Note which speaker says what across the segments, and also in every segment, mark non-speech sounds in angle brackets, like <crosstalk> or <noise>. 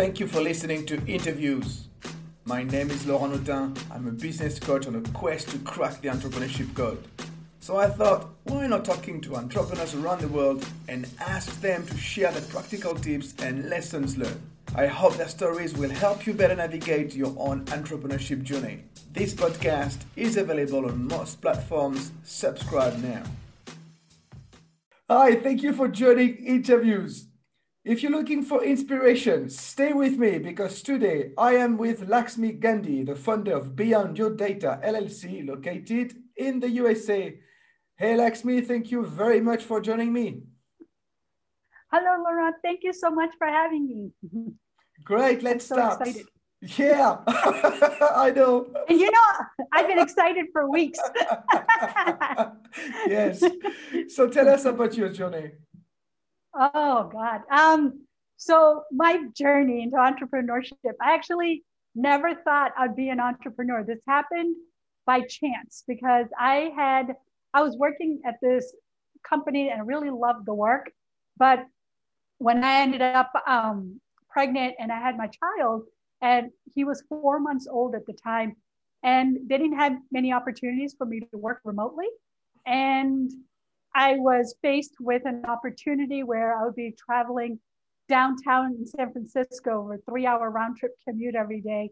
Speaker 1: Thank you for listening to Interviews. My name is Laurent Autain. I'm a business coach on a quest to crack the entrepreneurship code. So I thought, why not talking to entrepreneurs around the world and ask them to share their practical tips and lessons learned. I hope their stories will help you better navigate your own entrepreneurship journey. This podcast is available on most platforms. Subscribe now. Hi, thank you for joining interviews. If you're looking for inspiration, stay with me because today I am with Laxmi Gandhi, the founder of Beyond Your Data LLC, located in the USA. Hey, Laxmi, thank you very much for joining me.
Speaker 2: Hello, Laurent. Thank you so much for having me. <laughs>
Speaker 1: Great, let's so start. Excited. Yeah, <laughs> I know.
Speaker 2: And you know, I've been excited for weeks. <laughs>
Speaker 1: yes. So tell us about your journey.
Speaker 2: Oh God. Um, so my journey into entrepreneurship, I actually never thought I'd be an entrepreneur. This happened by chance because I had I was working at this company and really loved the work. But when I ended up um, pregnant and I had my child, and he was four months old at the time, and they didn't have many opportunities for me to work remotely. And I was faced with an opportunity where I would be traveling downtown in San Francisco over a three hour round trip commute every day.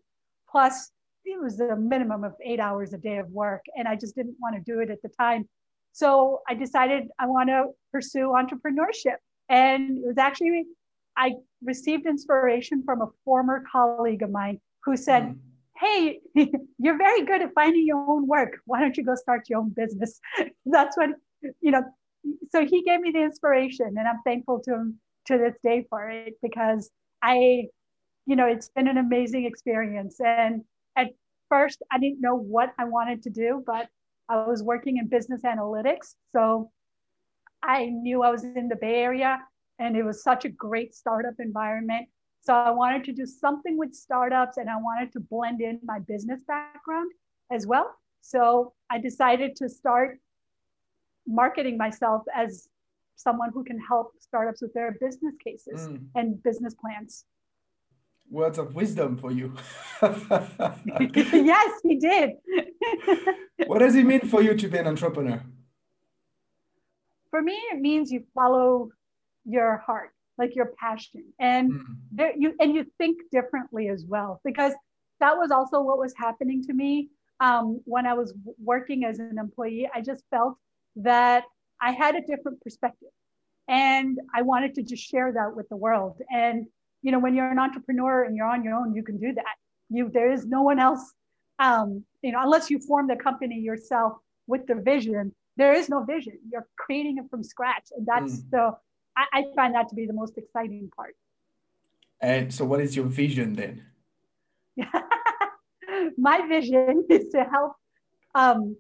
Speaker 2: Plus, it was a minimum of eight hours a day of work and i just didn't want to do it at the time so i decided i want to pursue entrepreneurship and it was actually i received inspiration from a former colleague of mine who said mm. hey <laughs> you're very good at finding your own work why don't you go start your own business <laughs> that's what you know so he gave me the inspiration and i'm thankful to him to this day for it because i you know it's been an amazing experience and at first I didn't know what I wanted to do, but I was working in business analytics. So I knew I was in the Bay Area and it was such a great startup environment. So I wanted to do something with startups and I wanted to blend in my business background as well. So I decided to start marketing myself as someone who can help startups with their business cases mm. and business plans
Speaker 1: words of wisdom for you. <laughs>
Speaker 2: yes, he did. <laughs>
Speaker 1: what does it mean for you to be an entrepreneur?
Speaker 2: For me, it means you follow your heart, like your passion, and mm. there, you and you think differently as well. Because that was also what was happening to me um, when I was working as an employee. I just felt that I had a different perspective, and I wanted to just share that with the world. And you know when you're an entrepreneur and you're on your own you can do that. You there is no one else um, you know unless you form the company yourself with the vision there is no vision. You're creating it from scratch. And that's mm. the I, I find that to be the most exciting part.
Speaker 1: And so what is your vision then? <laughs>
Speaker 2: My vision is to help um,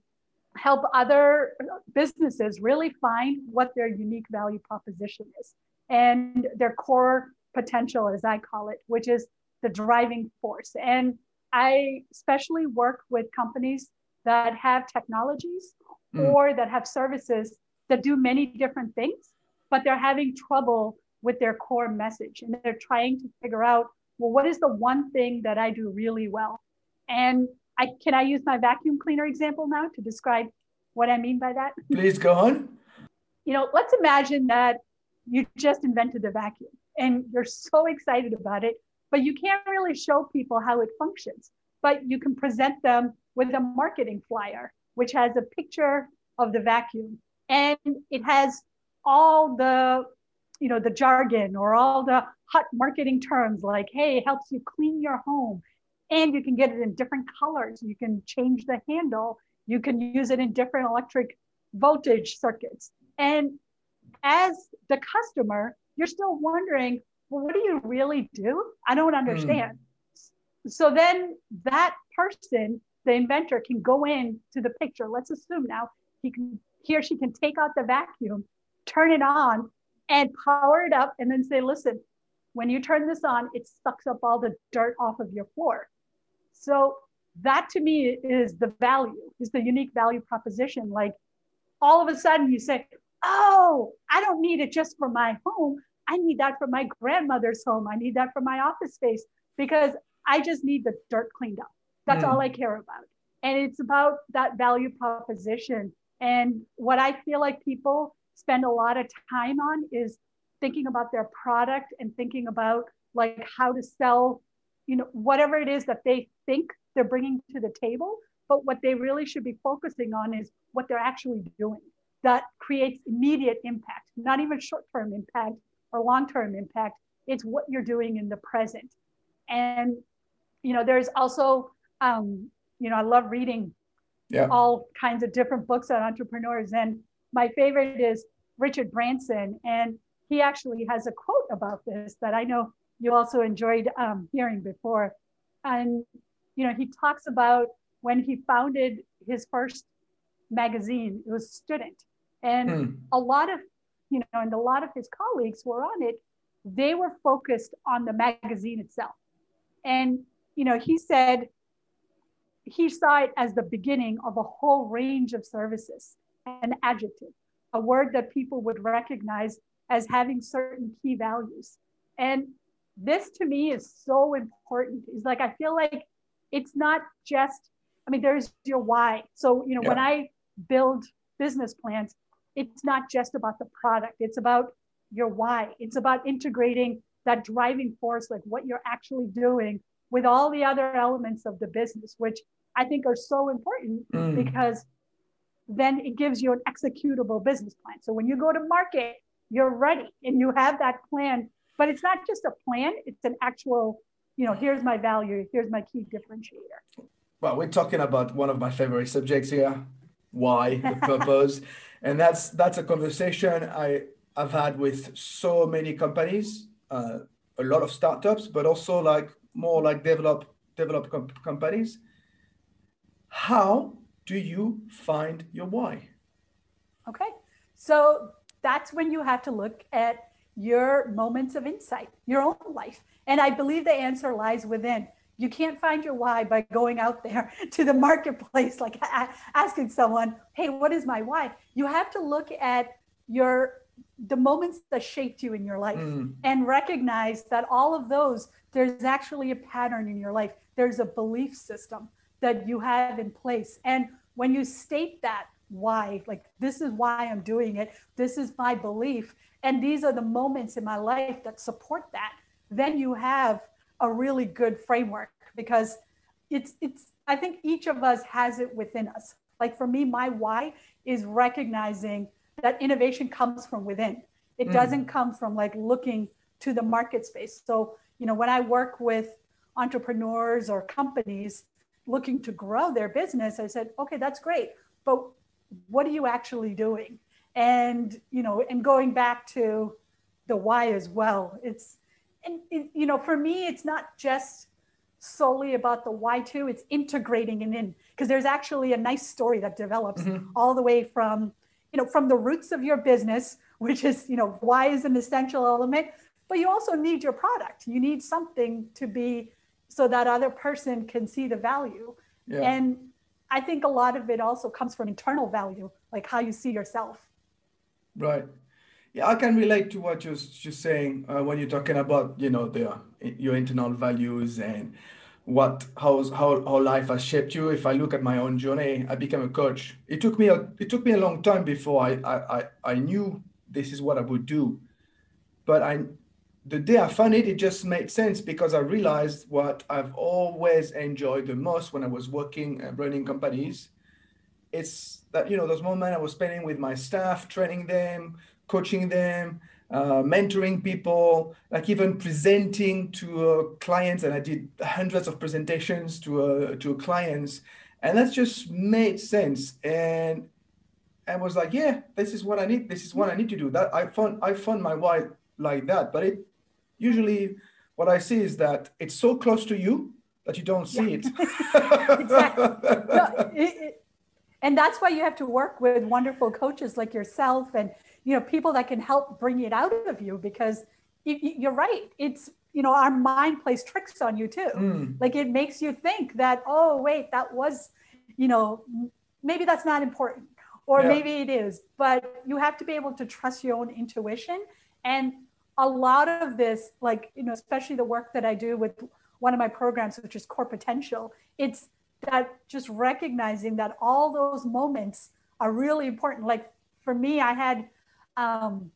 Speaker 2: help other businesses really find what their unique value proposition is and their core potential, as I call it, which is the driving force. And I especially work with companies that have technologies mm. or that have services that do many different things, but they're having trouble with their core message. And they're trying to figure out, well, what is the one thing that I do really well? And I can I use my vacuum cleaner example now to describe what I mean by that? <laughs>
Speaker 1: Please go on.
Speaker 2: You know, let's imagine that you just invented the vacuum and you're so excited about it, but you can't really show people how it functions. But you can present them with a marketing flyer, which has a picture of the vacuum and it has all the you know the jargon or all the hot marketing terms like hey it helps you clean your home and you can get it in different colors you can change the handle you can use it in different electric voltage circuits and as the customer you're still wondering, well, what do you really do? I don't understand. Mm. So then that person, the inventor, can go in to the picture. Let's assume now he can he or she can take out the vacuum, turn it on, and power it up, and then say, listen, when you turn this on, it sucks up all the dirt off of your floor. So that to me is the value, is the unique value proposition. Like all of a sudden you say, oh, I don't need it just for my home. I need that for my grandmother's home. I need that for my office space because I just need the dirt cleaned up. That's mm. all I care about. And it's about that value proposition. And what I feel like people spend a lot of time on is thinking about their product and thinking about like how to sell, you know, whatever it is that they think they're bringing to the table. But what they really should be focusing on is what they're actually doing that creates immediate impact, not even short term impact or long term impact. It's what you're doing in the present. And, you know, there's also, um, you know, I love reading yeah. all kinds of different books on entrepreneurs. And my favorite is Richard Branson. And he actually has a quote about this that I know you also enjoyed um, hearing before. And, you know, he talks about when he founded his first magazine, it was Student. And hmm. a lot of, you know, and a lot of his colleagues were on it, they were focused on the magazine itself. And, you know, he said he saw it as the beginning of a whole range of services, an adjective, a word that people would recognize as having certain key values. And this to me is so important. Is like, I feel like it's not just, I mean, there's your why. So, you know, yeah. when I build business plans, it's not just about the product, it's about your why. It's about integrating that driving force, like what you're actually doing with all the other elements of the business, which I think are so important mm. because then it gives you an executable business plan. So when you go to market, you're ready and you have that plan. But it's not just a plan, it's an actual, you know, here's my value, here's my key differentiator.
Speaker 1: Well, we're talking about one of my favorite subjects here why, the <laughs> purpose. and that's that's a conversation I, I've had with so many companies, uh, a lot of startups, but also like more like develop develop comp- companies. How do you find your why?
Speaker 2: Okay. So that's when you have to look at your moments of insight, your own life. And I believe the answer lies within. You can't find your why by going out there <laughs> to the marketplace, like asking someone, hey, what is my why? You have to look at your the moments that shaped you in your life mm. and recognize that all of those there's actually a pattern in your life there's a belief system that you have in place and when you state that why like this is why i'm doing it this is my belief and these are the moments in my life that support that then you have a really good framework because it's it's i think each of us has it within us. Like for me my why is recognizing that innovation comes from within. It mm. doesn't come from like looking to the market space. So you know when i work with entrepreneurs or companies looking to grow their business i said okay that's great but what are you actually doing? And you know and going back to the why as well it's and it, you know for me it's not just solely about the why too it's integrating it in because there's actually a nice story that develops mm-hmm. all the way from you know from the roots of your business which is you know why is an essential element but you also need your product you need something to be so that other person can see the value yeah. and I think a lot of it also comes from internal value, like how you see yourself.
Speaker 1: Right. Yeah, I can relate to what you're just saying uh, when you're talking about, you know, the your internal values and what how how how life has shaped you. If I look at my own journey, I became a coach. It took me a it took me a long time before I I I, I knew this is what I would do, but I the day I found it, it just made sense because I realized what I've always enjoyed the most when I was working and running companies. It's that, you know, those moments I was spending with my staff, training them, coaching them, uh, mentoring people, like even presenting to uh, clients. And I did hundreds of presentations to, uh, to clients. And that just made sense. And I was like, yeah, this is what I need. This is what I need to do. That I found I found my why like that. But it usually what I see is that it's so close to you that you don't see yeah. it. <laughs> exactly.
Speaker 2: No, it, it. And that's why you have to work with wonderful coaches like yourself and you know people that can help bring it out of you because you're right. It's you know our mind plays tricks on you too. Mm. Like it makes you think that oh wait that was you know maybe that's not important or yeah. maybe it is, but you have to be able to trust your own intuition and a lot of this, like, you know, especially the work that I do with one of my programs, which is Core Potential, it's that just recognizing that all those moments are really important. Like for me, I had, um,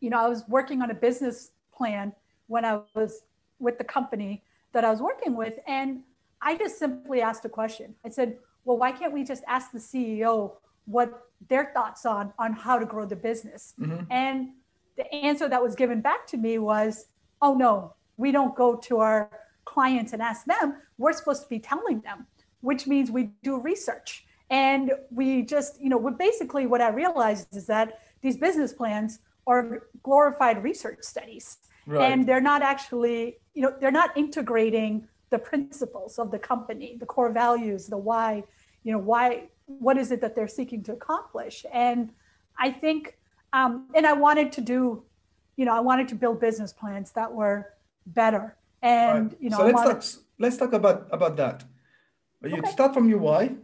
Speaker 2: you know, I was working on a business plan when I was with the company that I was working with. And I just simply asked a question. I said, well, why can't we just ask the CEO what their thoughts on on how to grow the business? Mm-hmm. And the answer that was given back to me was, oh no, we don't go to our clients and ask them. We're supposed to be telling them, which means we do research. And we just, you know, basically what I realized is that these business plans are glorified research studies. Right. And they're not actually, you know, they're not integrating the principles of the company, the core values, the why, you know, why, what is it that they're seeking to accomplish? And I think, um, and I wanted to do, you know, I wanted to build business plans that were better. And, right. you know,
Speaker 1: so let's, wanted... talk, let's talk about, about that. You okay. start from your why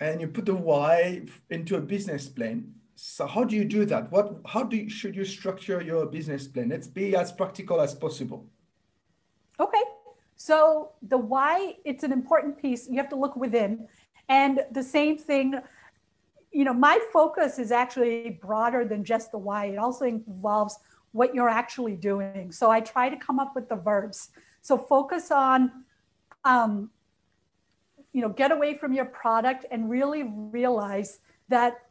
Speaker 1: and you put the why into a business plan. So how do you do that? What, how do you, should you structure your business plan? Let's be as practical as possible.
Speaker 2: Okay. So the why, it's an important piece. You have to look within. And the same thing, you know, my focus is actually broader than just the why. It also involves what you're actually doing. So I try to come up with the verbs. So focus on, um, you know, get away from your product and really realize that,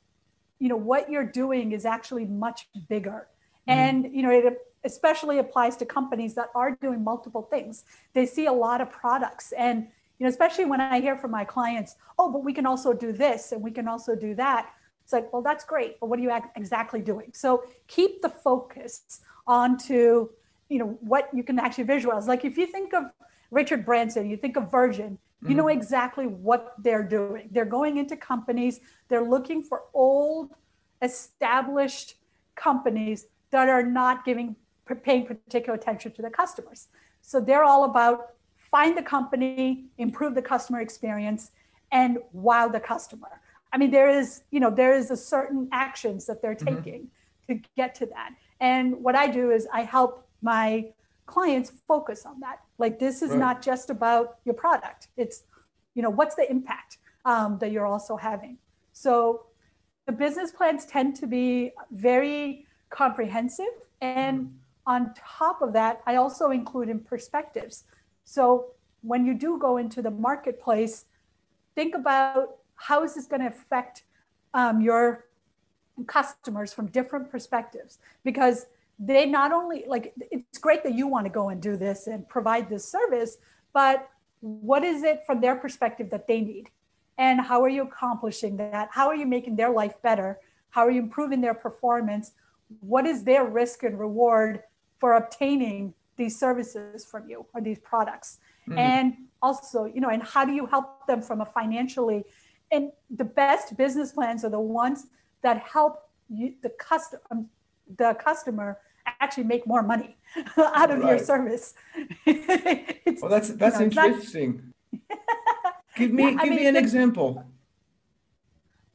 Speaker 2: you know, what you're doing is actually much bigger. Mm-hmm. And, you know, it especially applies to companies that are doing multiple things. They see a lot of products and you know, especially when I hear from my clients, oh, but we can also do this and we can also do that. It's like, well, that's great, but what are you exactly doing? So keep the focus onto, you know, what you can actually visualize. Like if you think of Richard Branson, you think of Virgin, you know mm-hmm. exactly what they're doing. They're going into companies, they're looking for old, established companies that are not giving paying particular attention to the customers. So they're all about find the company, improve the customer experience, and wow the customer. I mean, there is, you know, there is a certain actions that they're mm-hmm. taking mm-hmm. to get to that. And what I do is I help my clients focus on that. Like this is right. not just about your product. It's, you know, what's the impact um, that you're also having. So the business plans tend to be very comprehensive and mm-hmm on top of that, I also include in perspectives. So when you do go into the marketplace, think about how is this going to affect um, your customers from different perspectives because they not only like it's great that you want to go and do this and provide this service but what is it from their perspective that they need? And how are you accomplishing that? How are you making their life better? How are you improving their performance? What is their risk and reward for obtaining these services from you or these products? Mm-hmm. and also you know and how do you help them from a financially? And the best business plans are the ones that help you the customer um, the customer actually make more money <laughs> out of right. your service <laughs>
Speaker 1: well that's that's you know, interesting not... <laughs> give me yeah, give I mean, me an example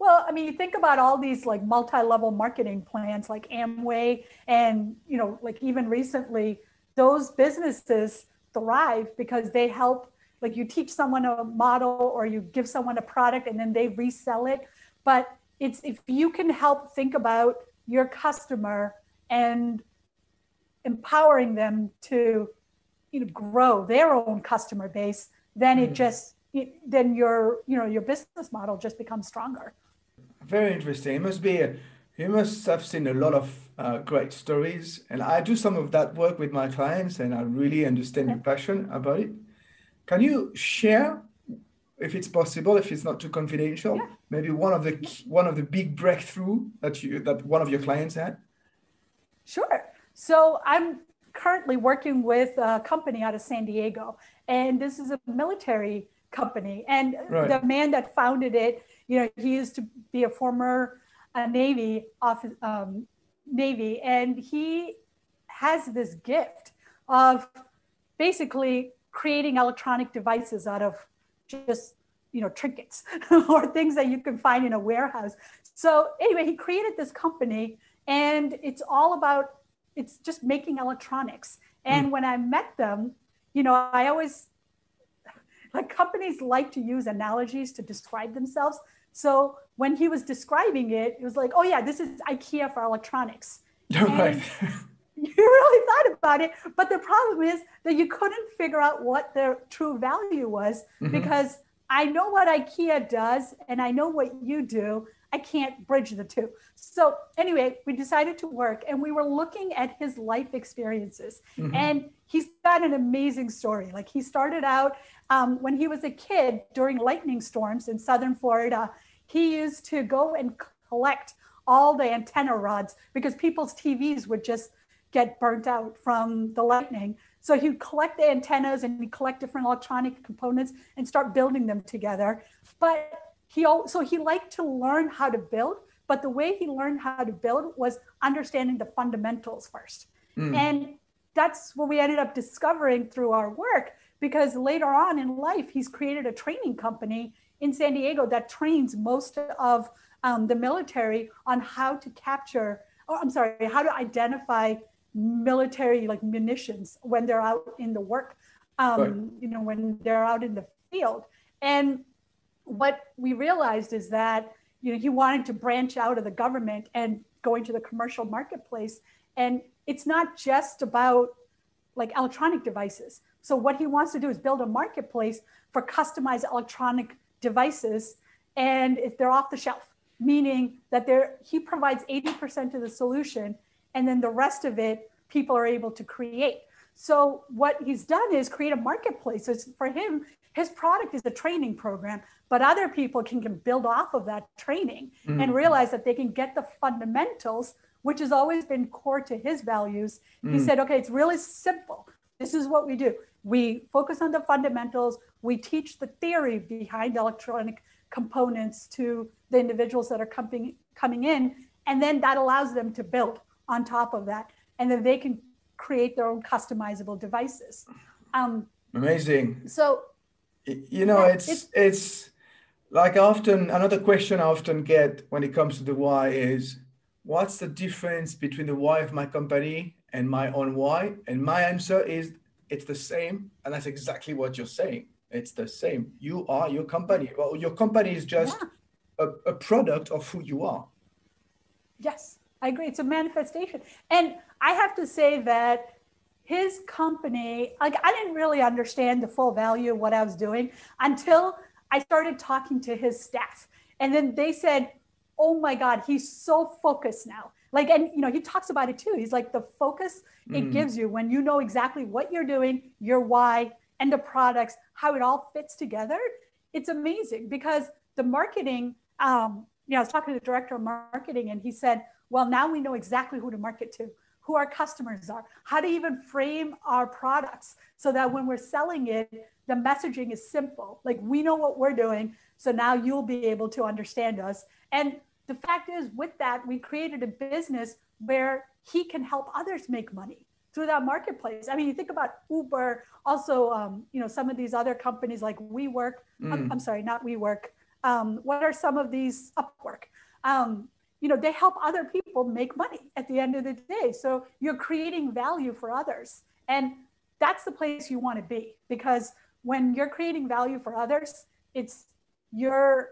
Speaker 2: well, I mean, you think about all these like multi-level marketing plans like Amway and, you know, like even recently, those businesses thrive because they help like you teach someone a model or you give someone a product and then they resell it. But it's if you can help think about your customer and empowering them to you know grow their own customer base, then it mm-hmm. just then your you know your business model just becomes stronger.
Speaker 1: Very interesting. It must be a, you must have seen a lot of uh, great stories, and I do some of that work with my clients, and I really understand your passion about it. Can you share, if it's possible, if it's not too confidential, yeah. maybe one of the one of the big breakthrough that you that one of your clients had?
Speaker 2: Sure. So I'm currently working with a company out of San Diego, and this is a military company, and right. the man that founded it you know, he used to be a former uh, Navy office, um, Navy, and he has this gift of basically creating electronic devices out of just you know trinkets <laughs> or things that you can find in a warehouse. So anyway, he created this company, and it's all about it's just making electronics. And mm. when I met them, you know, I always like companies like to use analogies to describe themselves. So when he was describing it, it was like, oh yeah, this is IKEA for electronics. <laughs> right. <laughs> you really thought about it. But the problem is that you couldn't figure out what their true value was mm-hmm. because I know what IKEA does and I know what you do. I can't bridge the two. So anyway, we decided to work and we were looking at his life experiences. Mm-hmm. And he's got an amazing story. Like he started out um, when he was a kid during lightning storms in southern Florida. He used to go and collect all the antenna rods because people's TVs would just get burnt out from the lightning. So he'd collect the antennas and he'd collect different electronic components and start building them together. But he so he liked to learn how to build, but the way he learned how to build was understanding the fundamentals first. Mm. And that's what we ended up discovering through our work because later on in life he's created a training company in San Diego that trains most of um, the military on how to capture oh I'm sorry how to identify military like munitions when they're out in the work um, right. you know when they're out in the field and what we realized is that you know he wanted to branch out of the government and go into the commercial marketplace. And it's not just about like electronic devices. So what he wants to do is build a marketplace for customized electronic devices and if they're off the shelf meaning that they're he provides 80% of the solution and then the rest of it people are able to create. So what he's done is create a marketplace. So for him his product is a training program but other people can, can build off of that training mm-hmm. and realize that they can get the fundamentals which has always been core to his values mm-hmm. he mm. said okay it's really simple this is what we do we focus on the fundamentals we teach the theory behind electronic components to the individuals that are coming coming in and then that allows them to build on top of that and then they can create their own customizable devices um,
Speaker 1: amazing
Speaker 2: so
Speaker 1: you know yeah, it's, it's it's like often another question i often get when it comes to the why is what's the difference between the why of my company and my own why? And my answer is it's the same and that's exactly what you're saying. It's the same. You are your company. Well your company is just yeah. a, a product of who you are.
Speaker 2: Yes i agree. It's a manifestation. And i have to say that his company, like I didn't really understand the full value of what I was doing until I started talking to his staff. And then they said, Oh my God, he's so focused now. Like, and you know, he talks about it too. He's like the focus it mm. gives you when you know exactly what you're doing, your why, and the products, how it all fits together. It's amazing because the marketing, um, you know, I was talking to the director of marketing and he said, Well, now we know exactly who to market to who our customers are, how to even frame our products so that when we're selling it, the messaging is simple. Like we know what we're doing. So now you'll be able to understand us. And the fact is, with that, we created a business where he can help others make money through that marketplace. I mean, you think about Uber, also, um, you know, some of these other companies like WeWork. Mm. I'm, I'm, sorry, not WeWork. Um, what are some of these Upwork? Um, you know they help other people make money at the end of the day. So you're creating value for others. And that's the place you want to be because when you're creating value for others it's you're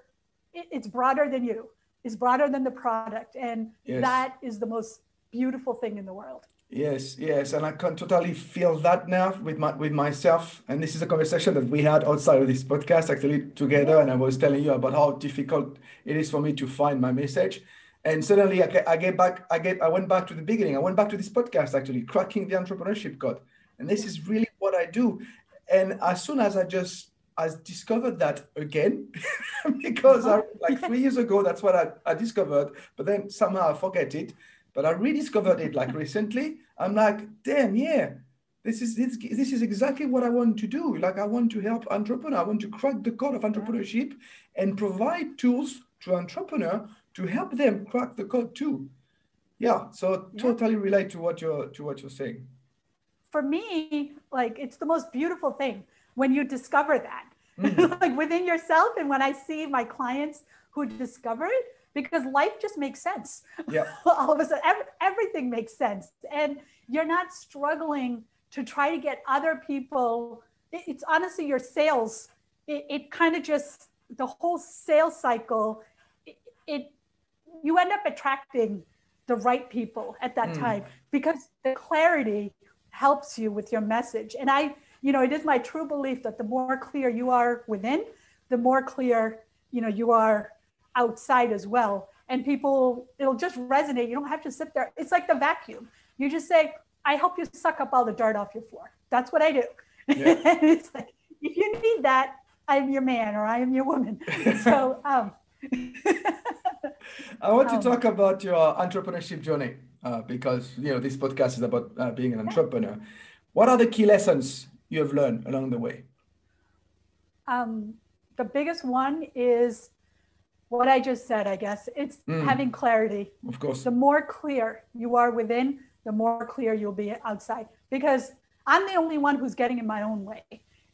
Speaker 2: it's broader than you. It's broader than the product. And yes. that is the most beautiful thing in the world.
Speaker 1: Yes yes. And i can totally feel that now with my with myself. And this is a conversation that we had outside of this podcast actually together. And i was telling you about how difficult it is for me to find my message and suddenly I get, I get back, I get, I went back to the beginning. I went back to this podcast actually, cracking the entrepreneurship code. And this is really what I do. And as soon as I just I discovered that again, <laughs> because I, uh-huh. like three years ago, that's what I, I discovered, but then somehow I forget it. But I rediscovered it like recently. I'm like, damn, yeah, this is this, this is exactly what I want to do. Like I want to help entrepreneur. I want to crack the code of entrepreneurship and provide tools to entrepreneur to help them crack the code too. Yeah, so yeah. totally relate to what you're to what you're saying.
Speaker 2: For me, like it's the most beautiful thing when you discover that. Mm. <laughs> like within yourself and when I see my clients who discover it, because life just makes sense.
Speaker 1: Yeah. <laughs>
Speaker 2: All of a sudden, every, everything makes sense. And you're not struggling to try to get other people. It, it's honestly your sales. It, it kind of just, the whole sales cycle, it, it, you end up attracting the right people at that mm. time because the clarity helps you with your message. And I, you know, it is my true belief that the more clear you are within, the more clear, you know, you are outside as well. And people, it'll just resonate. You don't have to sit there. It's like the vacuum. You just say, I help you suck up all the dirt off your floor. That's what I do. Yeah. and <laughs> it's like, if you need that, I'm your man or I am your woman. <laughs> so, um, <laughs> <laughs>
Speaker 1: I want to talk about your entrepreneurship journey uh, because you know this podcast is about uh, being an entrepreneur. What are the key lessons you have learned along the way?
Speaker 2: Um, the biggest one is what I just said, I guess. It's mm. having clarity.
Speaker 1: Of course.
Speaker 2: The more clear you are within, the more clear you'll be outside. Because I'm the only one who's getting in my own way.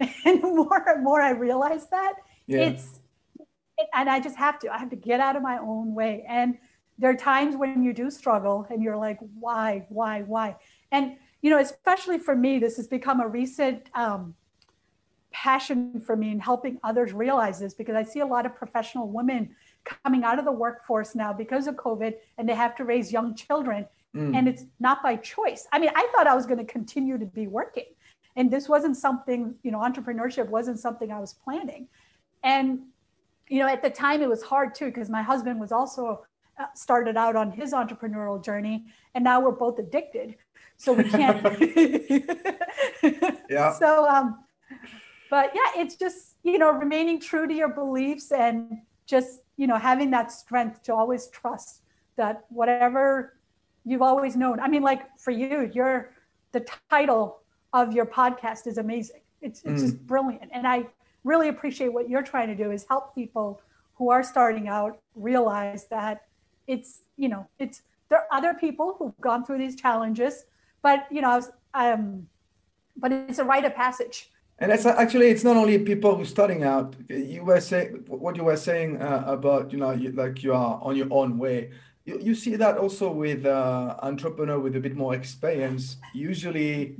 Speaker 2: <laughs> And more and more I realize that, yeah. it's it, and I just have to. I have to get out of my own way. And there are times when you do struggle and you're like, why, why, why? And you know, especially for me, this has become a recent um, passion for me in helping others realize this because I see a lot of professional women coming out of the workforce now because of COVID and they have to raise young children. Mm. And it's not by choice. I mean, I thought I was going to continue to be working. And this wasn't something, you know, entrepreneurship wasn't something I was planning. And, you know, at the time it was hard too, because my husband was also uh, started out on his entrepreneurial journey. And now we're both addicted. So we can't. <laughs> <laughs>
Speaker 1: yeah.
Speaker 2: So, um, but yeah, it's just, you know, remaining true to your beliefs and just you know having that strength to always trust that whatever you've always known i mean like for you your the title of your podcast is amazing it's, it's mm. just brilliant and i really appreciate what you're trying to do is help people who are starting out realize that it's you know it's there are other people who've gone through these challenges but you know i was um but it's a rite of passage
Speaker 1: and it's actually it's not only people who are starting out. You were saying what you were saying uh, about you know you, like you are on your own way. You, you see that also with uh, entrepreneur with a bit more experience. Usually,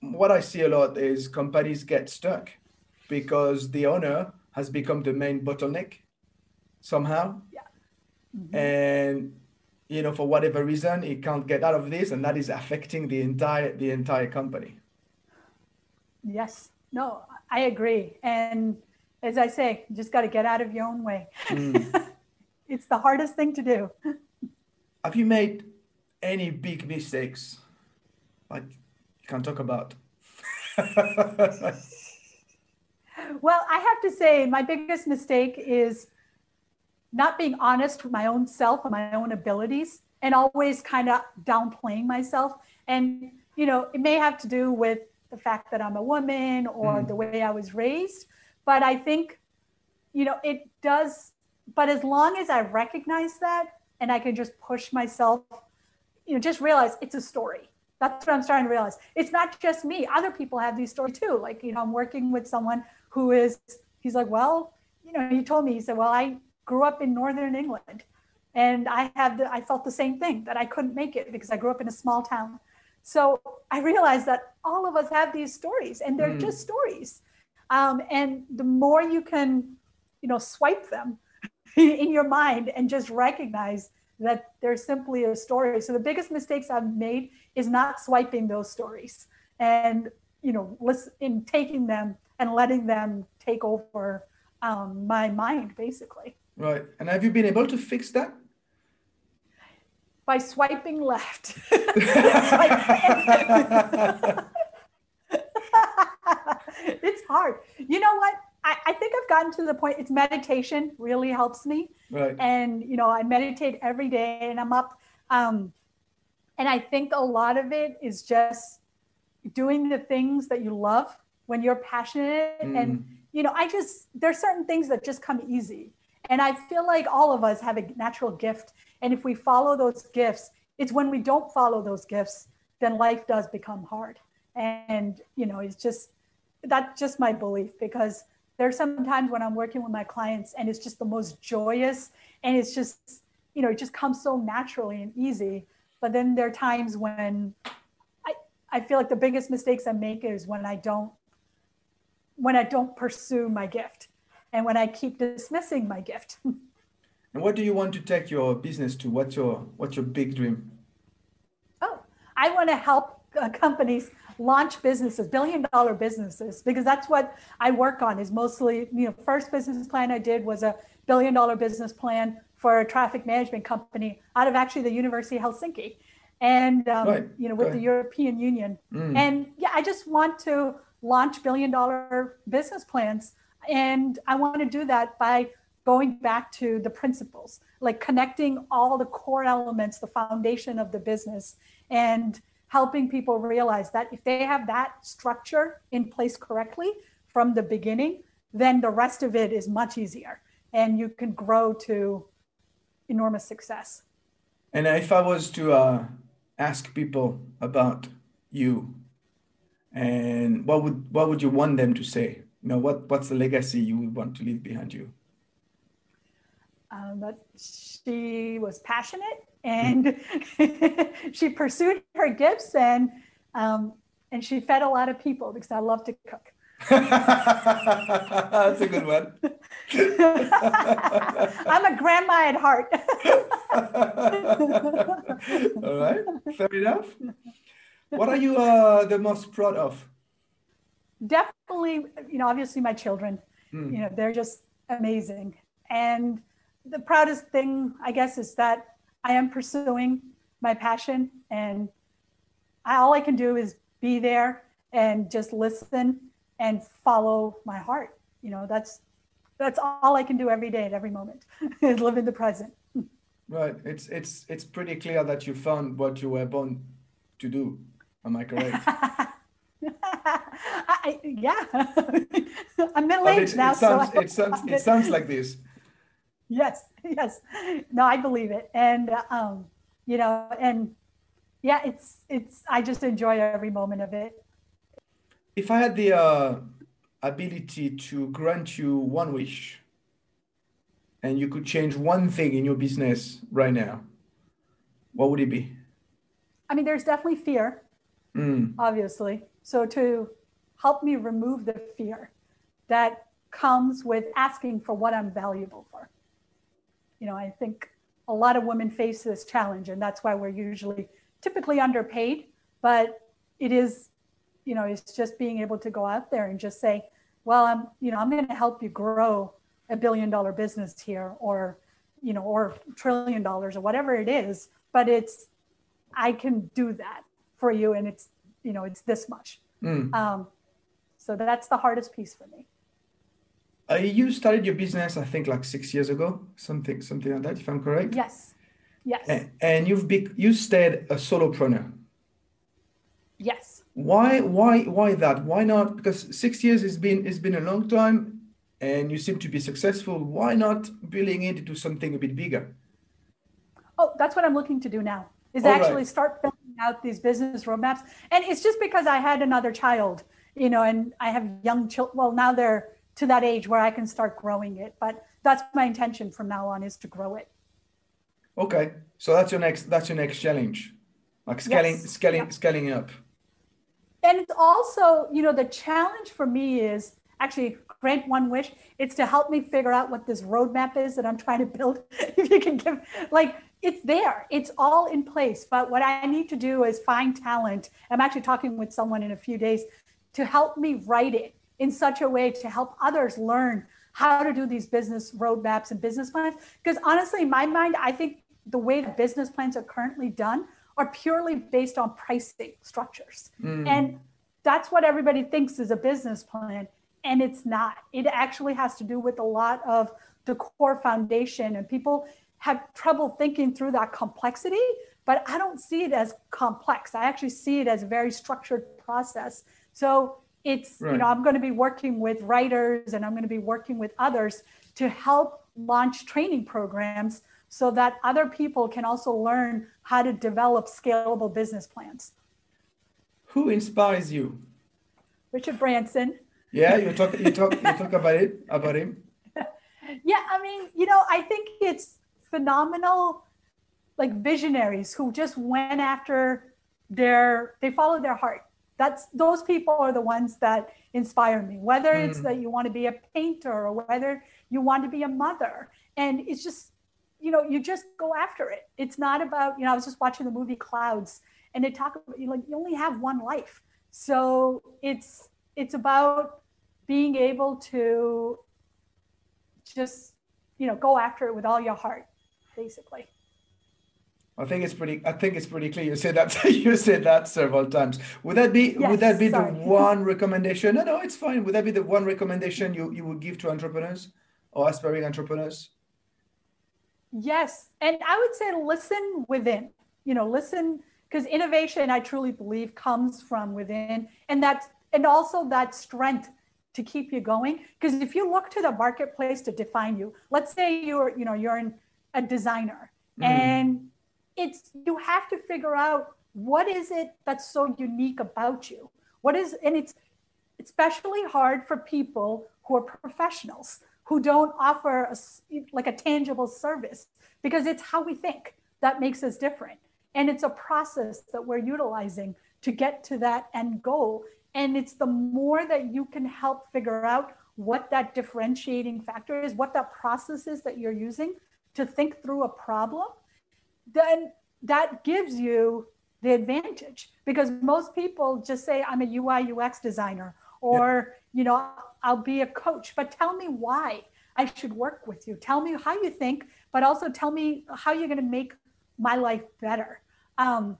Speaker 1: what I see a lot is companies get stuck because the owner has become the main bottleneck somehow.
Speaker 2: Yeah. Mm-hmm.
Speaker 1: And you know for whatever reason he can't get out of this, and that is affecting the entire the entire company.
Speaker 2: Yes, no, I agree. And as I say, you just got to get out of your own way. Mm. <laughs> it's the hardest thing to do. <laughs>
Speaker 1: Have you made any big mistakes? Like you can't talk about. <laughs>
Speaker 2: well, I have to say, my biggest mistake is not being honest with my own self and my own abilities and always kind of downplaying myself. And, you know, it may have to do with the fact that I'm a woman or mm. the way I was raised. But I think, you know, it does. But as long as I recognize that and I can just push myself, you know, just realize it's a story. That's what I'm starting to realize. It's not just me. Other people have these stories too. Like, you know, I'm working with someone who is, he's like, well, you know, he told me, he said, well, I grew up in Northern England and I had, the, I felt the same thing that I couldn't make it because I grew up in a small town so I realized that all of us have these stories and they're mm. just stories. Um, and the more you can, you know, swipe them <laughs> in your mind and just recognize that they're simply a story. So the biggest mistakes I've made is not swiping those stories and, you know, listen, in taking them and letting them take over um, my mind, basically.
Speaker 1: Right. And have you been able to fix that?
Speaker 2: by swiping left. <laughs> <laughs> it's hard. You know what? I, I, think I've gotten to the point, it's meditation really helps me.
Speaker 1: Right.
Speaker 2: And, you know, I meditate every day and I'm up. Um, and I think a lot of it is just doing the things that you love when you're passionate. Mm. And, you know, I just, there's certain things that just come easy. And I feel like all of us have a natural gift and if we follow those gifts, it's when we don't follow those gifts, then life does become hard. And, you know, it's just, that's just my belief because there's sometimes when I'm working with my clients and it's just the most joyous and it's just, you know, it just comes so naturally and easy. But then there are times when I, I feel like the biggest mistakes I make is when I don't when I don't pursue my gift and when I keep dismissing my gift. <laughs>
Speaker 1: and what do you want to take your business to? What's your what's your big dream?
Speaker 2: Oh, I want to help uh, companies launch businesses, billion dollar businesses, because that's what I work on is mostly, you know, first business plan I did was a billion dollar business plan for a traffic management company out of actually the University of Helsinki and, um, right. you know, with right. the European Union. Mm. And yeah, I just want to launch billion dollar business plans. And I want to do that by going back to the principles, like connecting all the core elements, the foundation of the business and helping people realize that if they have that structure in place correctly from the beginning, then the rest of it is much easier and you can grow to enormous success.
Speaker 1: And if I was to uh, ask people about you, and what would what would you want them to say? You know, what what's the legacy you would want to leave behind you?
Speaker 2: Um, that she was passionate and <laughs> she pursued her gifts and um, and she fed a lot of people because I love to cook. <laughs>
Speaker 1: That's a good one. <laughs>
Speaker 2: I'm a grandma at heart.
Speaker 1: All right, fair enough. What are you uh, the most proud of?
Speaker 2: Definitely, you know, obviously my children. Mm. You know, they're just amazing. And the proudest thing, I guess, is that I am pursuing my passion and I, all I can do is be there and just listen and follow my heart. You know, that's that's all I can do every day at every moment <laughs> is live in the present.
Speaker 1: Right. It's it's it's pretty clear that you found what you were born to do. Am <laughs> I correct?
Speaker 2: I, yeah, <laughs> I'm middle aged now.
Speaker 1: It sounds, so it sounds, it sounds like this.
Speaker 2: Yes, yes. No, I believe it. And, um, you know, and yeah, it's, it's, I just enjoy every moment of it.
Speaker 1: If I had the uh, ability to grant you one wish and you could change one thing in your business right now, what would it be?
Speaker 2: I mean, there's definitely fear, mm. obviously. So to help me remove the fear that comes with asking for what I'm valuable for you know, I think a lot of women face this challenge, and that's why we're usually typically underpaid. But it is, you know, it's just being able to go out there and just say, well, I'm, you know, I'm going to help you grow a billion dollar business here, or, you know, or trillion dollars, or whatever it is. But it's, I can do that for you, and it's, you know, it's this much. Mm. Um, so that's the hardest piece for me.
Speaker 1: Uh, you started your business, I think, like six years ago, something, something like that, if I'm correct.
Speaker 2: Yes. Yes.
Speaker 1: And, and you've been, you stayed a solopreneur.
Speaker 2: Yes.
Speaker 1: Why, why, why that? Why not? Because six years has been, it's been a long time, and you seem to be successful. Why not building it into something a bit bigger?
Speaker 2: Oh, that's what I'm looking to do now. Is All actually right. start out these business roadmaps, and it's just because I had another child, you know, and I have young children. Well, now they're to that age where I can start growing it. But that's my intention from now on is to grow it.
Speaker 1: Okay, so that's your next that's your next challenge, like scaling yes. scaling yeah. scaling up.
Speaker 2: And it's also you know the challenge for me is actually grant one wish. It's to help me figure out what this roadmap is that I'm trying to build. <laughs> if you can give like it's there, it's all in place. But what I need to do is find talent. I'm actually talking with someone in a few days to help me write it in such a way to help others learn how to do these business roadmaps and business plans. Because honestly, in my mind, I think the way the business plans are currently done are purely based on pricing structures. Mm. And that's what everybody thinks is a business plan. And it's not. It actually has to do with a lot of the core foundation. And people have trouble thinking through that complexity, but I don't see it as complex. I actually see it as a very structured process. So it's right. you know i'm going to be working with writers and i'm going to be working with others to help launch training programs so that other people can also learn how to develop scalable business plans
Speaker 1: who inspires you
Speaker 2: richard branson
Speaker 1: Yeah, you talk you talk you talk about it about him. <laughs>
Speaker 2: Yeah, I mean, you know, I think it's phenomenal like visionaries who just went after their they followed their heart. That's those people are the ones that inspire me. Whether it's mm. that you want to be a painter or whether you want to be a mother. And it's just, you know, you just go after it. It's not about, you know, I was just watching the movie Clouds and they talk about you like you only have one life. So it's it's about being able to just, you know, go after it with all your heart, basically.
Speaker 1: I think it's pretty. I think it's pretty clear. You said that. <laughs> you said that several times. Would that be? Yes, would that be sorry. the <laughs> one recommendation? No, no, it's fine. Would that be the one recommendation you you would give to entrepreneurs or aspiring entrepreneurs?
Speaker 2: Yes, and I would say listen within. You know, listen because innovation, I truly believe, comes from within, and that's and also that strength to keep you going. Because if you look to the marketplace to define you, let's say you're you know you're in a designer. Mm. and it's you have to figure out what is it that's so unique about you? What is and it's especially hard for people who are professionals who don't offer a, like a tangible service because it's how we think that makes us different. And it's a process that we're utilizing to get to that end goal. And it's the more that you can help figure out what that differentiating factor is what that process is that you're using to think through a problem then that gives you the advantage. Because most people just say i'm a ui ux designer or yeah. you know i'll be a coach. But tell me why i should work with you. Tell me how you think but also tell me how you're going to make my life better um,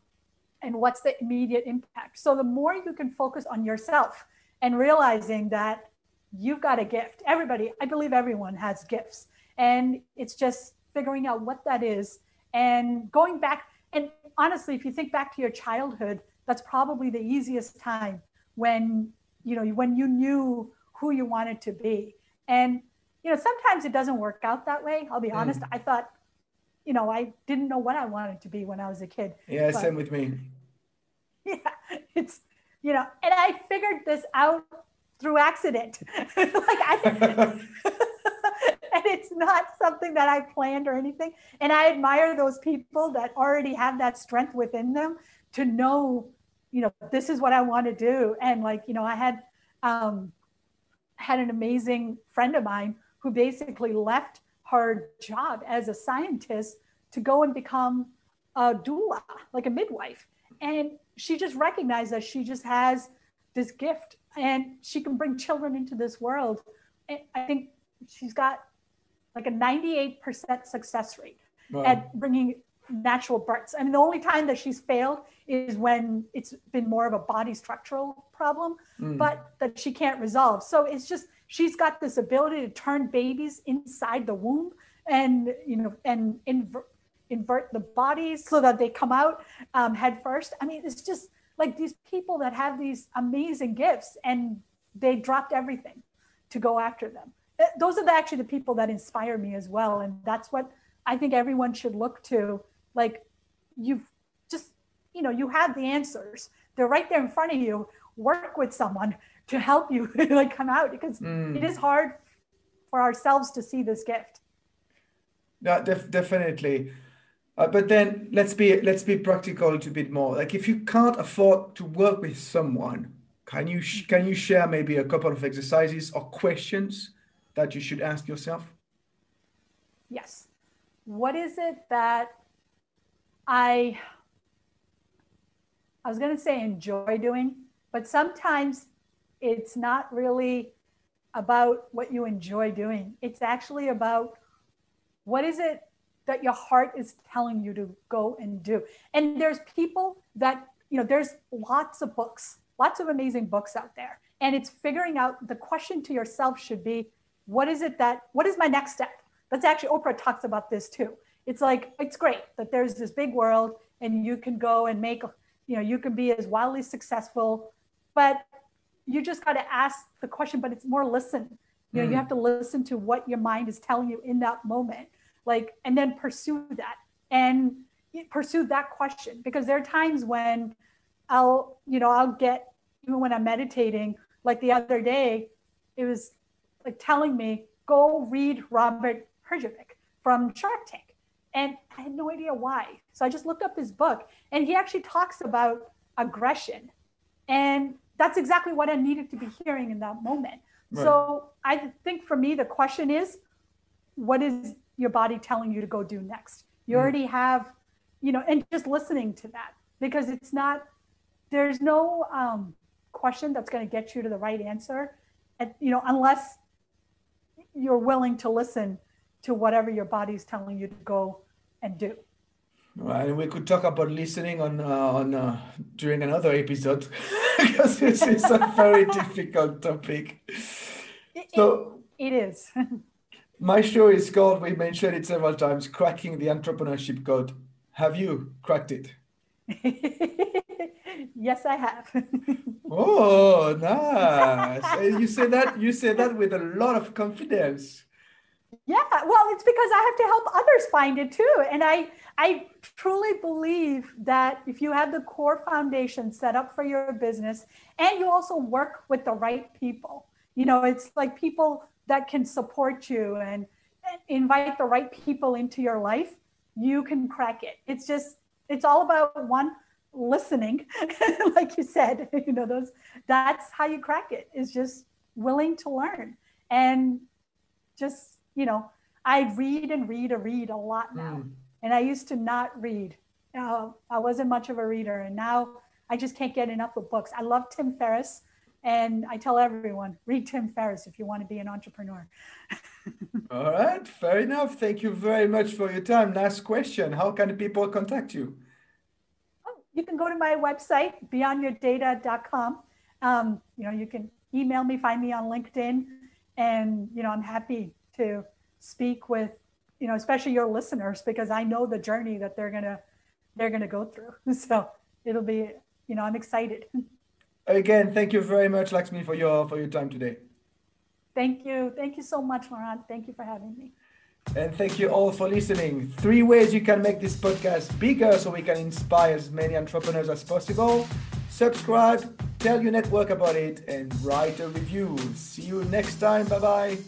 Speaker 2: and what's the immediate impact. So the more you can focus on yourself and realizing that you've got a gift everybody i believe everyone has gifts and it's just figuring out what that is. And going back and honestly if you think back to your childhood that's probably the easiest time when you know when you knew who you wanted to be. And you know sometimes it doesn't work out that way. I'll be mm. honest i thought you know i didn't know what i wanted to be when i was a kid.
Speaker 1: Yeah but, same with me. <laughs>
Speaker 2: Yeah it's you know and i figured this out through accident. <laughs> Like i <laughs> <laughs> and it's not something that I planned or anything. And I admire those people that already have that strength within them to know, you know, this is what I want to do. And like, you know, I had um, had an amazing friend of mine who basically left her job as a scientist to go and become a doula, like a midwife. And she just recognized that she just has this gift and she can bring children into this world. And I think she's got like a 98% success rate wow. at bringing natural births. I mean, the only time that she's failed is when it's been more of a body structural problem, mm. but that she can't resolve. So it's just she's got this ability to turn babies inside the womb and you know and invert invert the bodies so that they come out um, head first. I mean, it's just like these people that have these amazing gifts and they dropped everything to go after them. Those are the, actually the people that inspire me as well and that's what i think everyone should look to. Like you've just you know you have the answers. They're right there in front of you. Work with someone to help you <laughs> like come out because mm. it is hard for ourselves to see this gift.
Speaker 1: Yeah def- definitely. Uh, but then let's be let's be practical a bit more. Like if you can't afford to work with someone can you sh- can you share maybe a couple of exercises or questions that you should ask yourself?
Speaker 2: Yes. What is it that I I was going to say enjoy doing, but sometimes it's not really about what you enjoy doing. It's actually about what is it that your heart is telling you to go and do. And there's people that, you know, there's lots of books, lots of amazing books out there. And it's figuring out the question to yourself should be what is it that what is my next step? That's actually oprah talks about this too. It's like it's great that there's this big world and you can go and make you know you can be as wildly successful but you just got to ask the question but it's more listen. You know mm. you have to listen to what your mind is telling you in that moment like and then pursue that and pursue that question. Because there are times when i'll you know i'll get even when i'm meditating like the other day it was like telling me, go read Robert Herjavec from Shark Tank. And I had no idea why. So I just looked up his book and he actually talks about aggression. And that's exactly what I needed to be hearing in that moment. Right. So I think for me, the question is, what is your body telling you to go do next? You mm. already have, you know, and just listening to that because it's not, there's no um, question that's going to get you to the right answer. And, you know, unless you're willing to listen to whatever your body's telling you to go and do.
Speaker 1: Right, and we could talk about listening on uh, on uh, during another episode <laughs> because this is a very <laughs> difficult topic.
Speaker 2: It, so it, it is. <laughs>
Speaker 1: my show is called. We mentioned it several times. Cracking the entrepreneurship code. Have you cracked it?
Speaker 2: Yes, I have. <laughs>
Speaker 1: oh, nice! you say that. You say that with a lot of confidence.
Speaker 2: Yeah, well, it's because I have to help others find it too. And I I truly believe that if you have the core foundation set up for your business and you also work with the right people, you know, it's like people that can support you and, and invite the right people into your life, you can crack it. It's just it's all about one listening <laughs> like you said <laughs> you know those that's how you crack it is just willing to learn and just you know, I read and read and read a lot now. Mm. And I used to not read. Uh, I wasn't much of a reader. And now I just can't get enough of books. I love Tim Ferriss. And I tell everyone, read Tim Ferriss if you want to be an entrepreneur. <laughs>
Speaker 1: All right, fair enough. Thank you very much for your time. Last question How can people contact you?
Speaker 2: You can go to my website, beyondyourdata.com. Um, you know, you can email me, find me on LinkedIn, and you know, I'm happy to speak with, you know, especially your listeners, because I know the journey that they're gonna they're gonna go through. <laughs> So it'll be, you know, I'm excited.
Speaker 1: Again, thank you very much, Laxmi, for your for your time today.
Speaker 2: Thank you. Thank you so much, Laurent. Thank you for having me.
Speaker 1: And thank you all for listening. Three ways you can make this podcast bigger so we can inspire as many entrepreneurs as possible. Subscribe, tell your network about it, and write a review. See you next time. Bye bye.